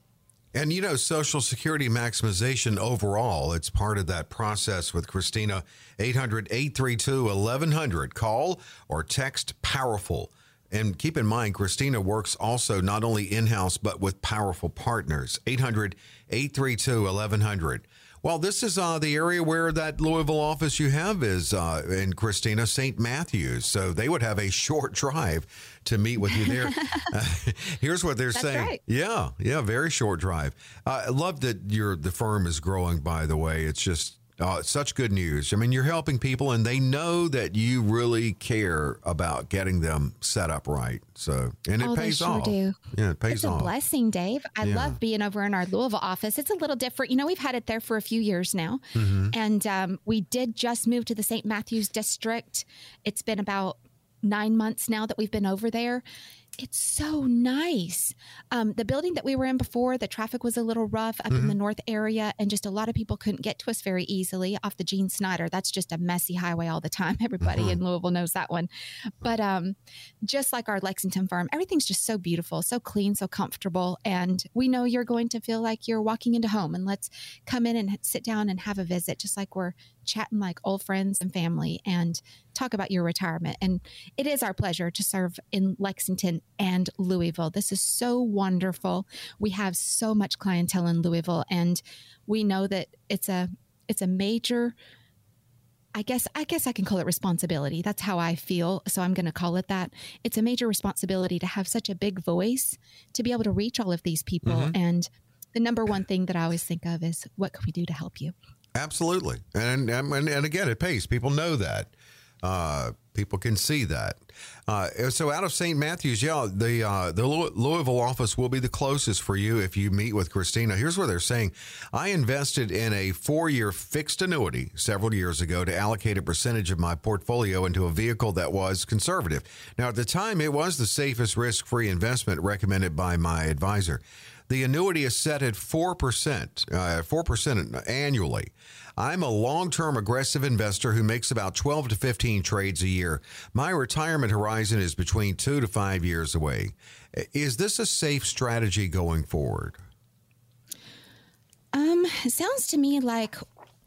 And you know, Social Security maximization overall, it's part of that process with Kristina. 800 832 1100. Call or text POWERFUL And keep in mind, Kristina works also not only in house, but with powerful partners. 800 832 1100. Well, this is uh, the area where that Louisville office you have is uh, in Kristina, St. Matthews. So they would have a short drive to meet with you there. uh, here's what they're That's saying. right. Yeah, yeah, very short drive. Uh, I love that your the firm is growing. By the way, it's just uh, such good news. I mean, you're helping people, and they know that you really care about getting them set up right. So, and it Oh, they pays sure off. do. Yeah, it pays It's a blessing, Dave. I Yeah. love being over in our Louisville office. It's a little different. You know, we've had it there for a few years now. Mm-hmm. And um, we did just move to the St. Matthews district. It's been about nine months now that we've been over there. It's so nice. Um, the building that we were in before, the traffic was a little rough up in the north area, and just a lot of people couldn't get to us very easily off the Gene Snyder. That's just a messy highway all the time. Everybody in Louisville knows that one. But um, just like our Lexington farm, everything's just so beautiful, so clean, so comfortable. And we know you're going to feel like you're walking into home. And let's come in and sit down and have a visit, just like we're chatting like old friends and family and talk about your retirement. And it is our pleasure to serve in Lexington and Louisville. This is so wonderful. We have so much clientele in Louisville, and we know that it's a it's a major I guess I guess I can call it responsibility. That's how I feel. So I'm going to call it that. It's a major responsibility to have such a big voice to be able to reach all of these people. Mm-hmm. And the number one thing that I always think of is what can we do to help you? Absolutely, and and and again, it pays. People know that. Uh, people can see that. Uh, so out of St. Matthews, yeah, the uh, the Louisville office will be the closest for you if you meet with Kristina. Here's what they're saying: I invested in a four-year fixed annuity several years ago to allocate a percentage of my portfolio into a vehicle that was conservative. Now, at the time, it was the safest risk-free investment recommended by my advisor. The annuity is set at 4%, uh, 4% annually. I'm a long term aggressive investor who makes about 12 to 15 trades a year. My retirement horizon is between two to five years away. Is this a safe strategy going forward? Um, sounds to me like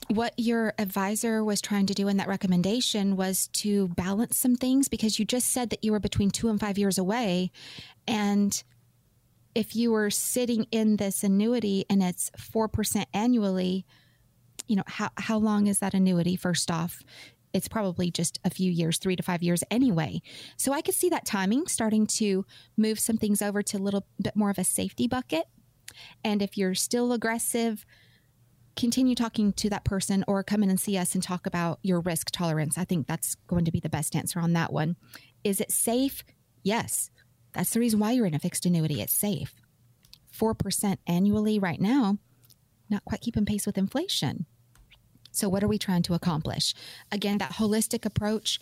what your advisor was trying to do in that recommendation was to balance some things because you just said that you were between two and five years away. And if you were sitting in this annuity and it's 4% annually, you know, how, how long is that annuity first off? It's probably just a few years, three to five years anyway. So I could see that timing starting to move some things over to a little bit more of a safety bucket. And if you're still aggressive, continue talking to that person or come in and see us and talk about your risk tolerance. I think that's going to be the best answer on that one. Is it safe? Yes. That's the reason why you're in a fixed annuity. It's safe. 4% annually right now, not quite keeping pace with inflation. So, what are we trying to accomplish? Again, that holistic approach,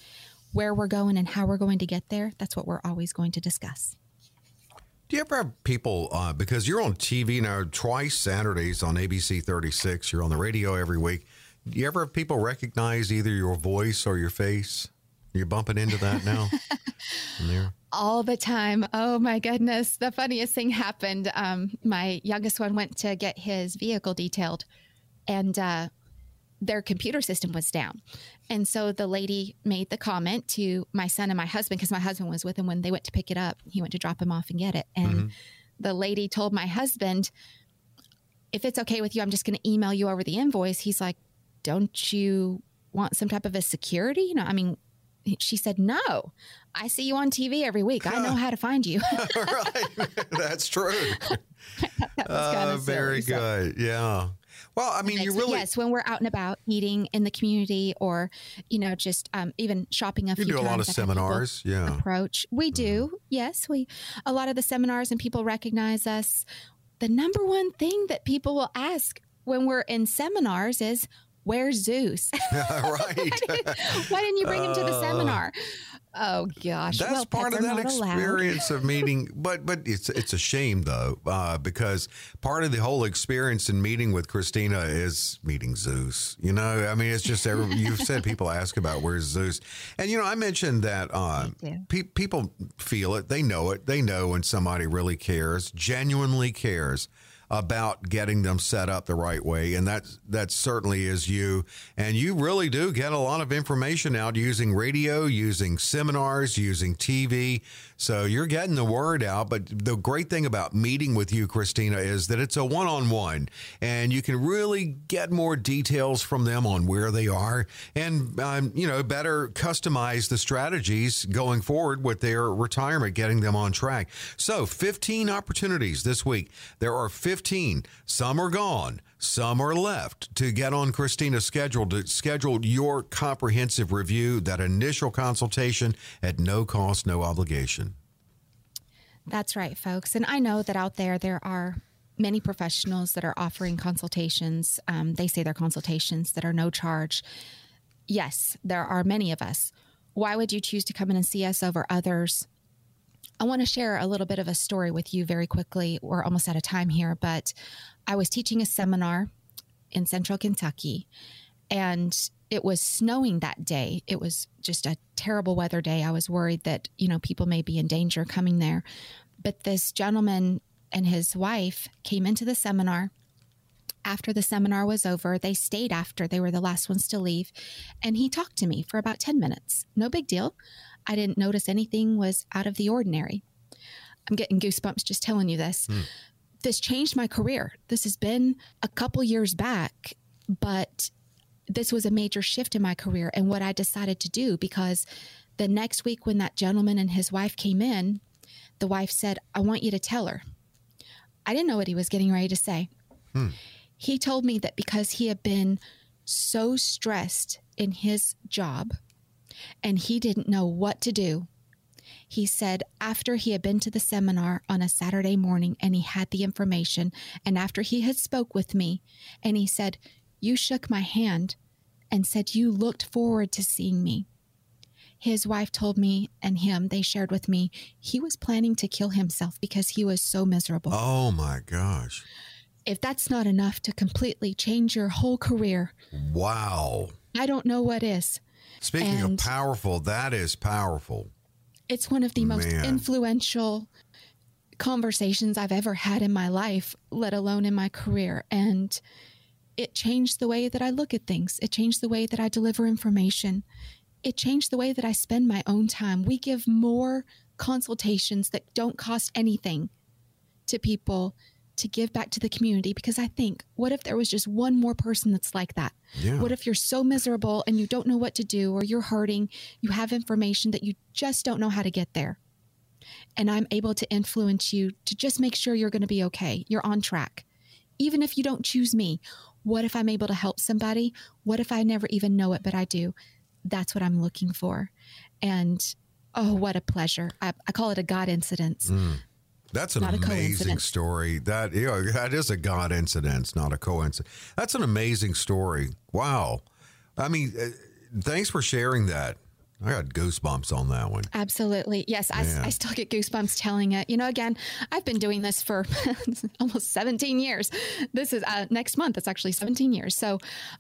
where we're going and how we're going to get there, that's what we're always going to discuss. Do you ever have people, uh, because you're on TV now twice Saturdays on ABC 36, you're on the radio every week. Do you ever have people recognize either your voice or your face? You're bumping into that now? All the time. Oh my goodness. The funniest thing happened. Um, my youngest one went to get his vehicle detailed and uh, their computer system was down. And so the lady made the comment to my son and my husband, because my husband was with him when they went to pick it up. He went to drop him off and get it. And the lady told my husband, if it's okay with you, I'm just going to email you over the invoice. He's like, don't you want some type of a security? You know, I mean, she said, no, I see you on TV every week. I know how to find you. right. That's true. That Uh, very silly. So- good. Yeah. Well, I mean, you really yes, when we're out and about eating in the community, or you know, just um, even shopping a you few do a lot of times, I've had seminars. Yeah. Mm-hmm. Approach. We do. Yes, we. A lot of the seminars and people recognize us. The number one thing that people will ask when we're in seminars is, "Where's Zeus? right. Why didn't you bring him to the seminar?" Oh gosh, Uh, That's well, part of that allowed. experience of meeting, but but it's it's a shame though, uh, because part of the whole experience in meeting with Kristina is meeting Zeus. You know, I mean, it's just every, you've said people ask about where's Zeus, and you know, I mentioned that uh, pe- people feel it, they know it, they know when somebody really cares, genuinely cares about getting them set up the right way. And that, that certainly is you. And you really do get a lot of information out using radio, using seminars, using TV. So you're getting the word out. But the great thing about meeting with you, Kristina, is that it's a one on one and you can really get more details from them on where they are and, um, you know, better customize the strategies going forward with their retirement, getting them on track. So 15 opportunities this week. There are 15. Some are gone. Some are left to get on Kristina's schedule to schedule your comprehensive review, that initial consultation at no cost, no obligation. That's right, folks. And I know that out there, there are many professionals that are offering consultations. Um, they say they're consultations that are no charge. Yes, there are many of us. Why would you choose to come in and see us over others? I want to share a little bit of a story with you very quickly. We're almost out of time here, but I was teaching a seminar in central Kentucky and it was snowing that day. It was just a terrible weather day. I was worried that, you know, people may be in danger coming there. But this gentleman and his wife came into the seminar. After the seminar was over, they stayed after. They were the last ones to leave. And he talked to me for about 10 minutes. No big deal. I didn't notice anything was out of the ordinary. I'm getting goosebumps just telling you this. Mm. This changed my career. This has been a couple years back, but this was a major shift in my career and what I decided to do because the next week when that gentleman and his wife came in, the wife said, I want you to tell her. I didn't know what he was getting ready to say. Hmm. He told me that because he had been so stressed in his job and he didn't know what to do. He said after he had been to the seminar on a Saturday morning and he had the information and after he had spoke with me and he said, "You shook my hand and said you looked forward to seeing me." His wife told me and him, they shared with me, he was planning to kill himself because he was so miserable. Oh my gosh. If that's not enough to completely change your whole career. Wow. I don't know what is. Speaking and of powerful, that is powerful. It's one of the most influential conversations I've ever had in my life, let alone in my career. And it changed the way that I look at things. It changed the way that I deliver information. It changed the way that I spend my own time. We give more consultations that don't cost anything to people to give back to the community because I think, what if there was just one more person that's like that? Yeah. What if you're so miserable and you don't know what to do or you're hurting, you have information that you just don't know how to get there? And I'm able to influence you to just make sure you're going to be okay. You're on track. Even if you don't choose me, what if I'm able to help somebody? What if I never even know it, but I do? That's what I'm looking for. And oh, what a pleasure. I, I call it a God incidence. Mm. That's an amazing story. That you know, that is a God incident, not a coincidence. That's an amazing story. Wow. I mean, uh, thanks for sharing that. I got goosebumps on that one. Absolutely. Yes, I, I, still get goosebumps telling it. You know, again, I've been doing this for almost 17 years. This is uh, next month, it's actually 17 years. So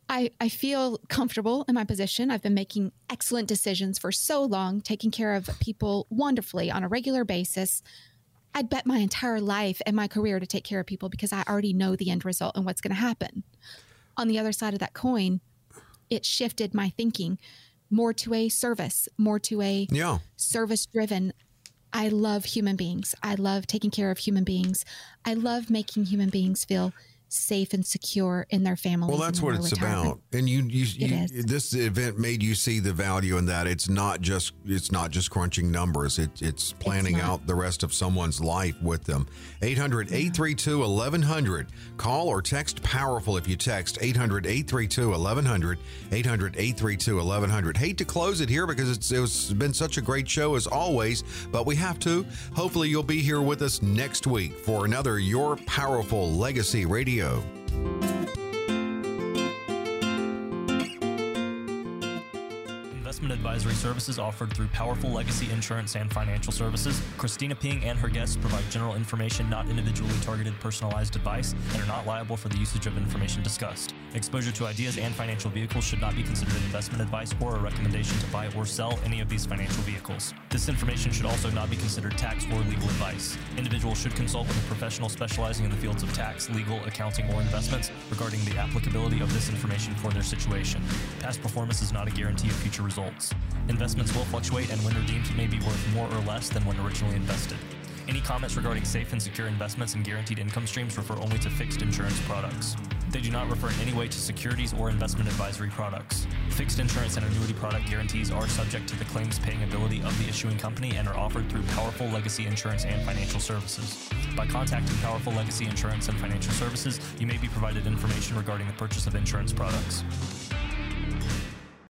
I, I feel comfortable in my position. I've been making excellent decisions for so long, taking care of people wonderfully on a regular basis. I'd bet my entire life and my career to take care of people because I already know the end result and what's going to happen. On the other side of that coin, it shifted my thinking more to a service, more to a yeah. service driven. I love human beings. I love taking care of human beings. I love making human beings feel safe and secure in their families. Well, that's what it's about. And you, you, you this event made you see the value in that. It's not just it's not just crunching numbers. It, it's planning it's out the rest of someone's life with them. 800-832-1100. Call or text powerful if you text 800-832-1100. 800-832-1100. Hate to close it here because it's it's been such a great show as always, but we have to. Hopefully you'll be here with us next week for another Your Powerful Legacy Radio Radio. Advisory services offered through Powerful Legacy Insurance and Financial Services. Kristina Ping and her guests provide general information, not individually targeted personalized advice, and are not liable for the usage of information discussed. Exposure to ideas and financial vehicles should not be considered investment advice or a recommendation to buy or sell any of these financial vehicles. This information should also not be considered tax or legal advice. Individuals should consult with a professional specializing in the fields of tax, legal, accounting, or investments regarding the applicability of this information for their situation. Past performance is not a guarantee of future results. Investments will fluctuate and when redeemed may be worth more or less than when originally invested. Any comments regarding safe and secure investments and guaranteed income streams refer only to fixed insurance products. They do not refer in any way to securities or investment advisory products. Fixed insurance and annuity product guarantees are subject to the claims paying ability of the issuing company and are offered through Powerful Legacy Insurance and Financial Services. By contacting Powerful Legacy Insurance and Financial Services, you may be provided information regarding the purchase of insurance products.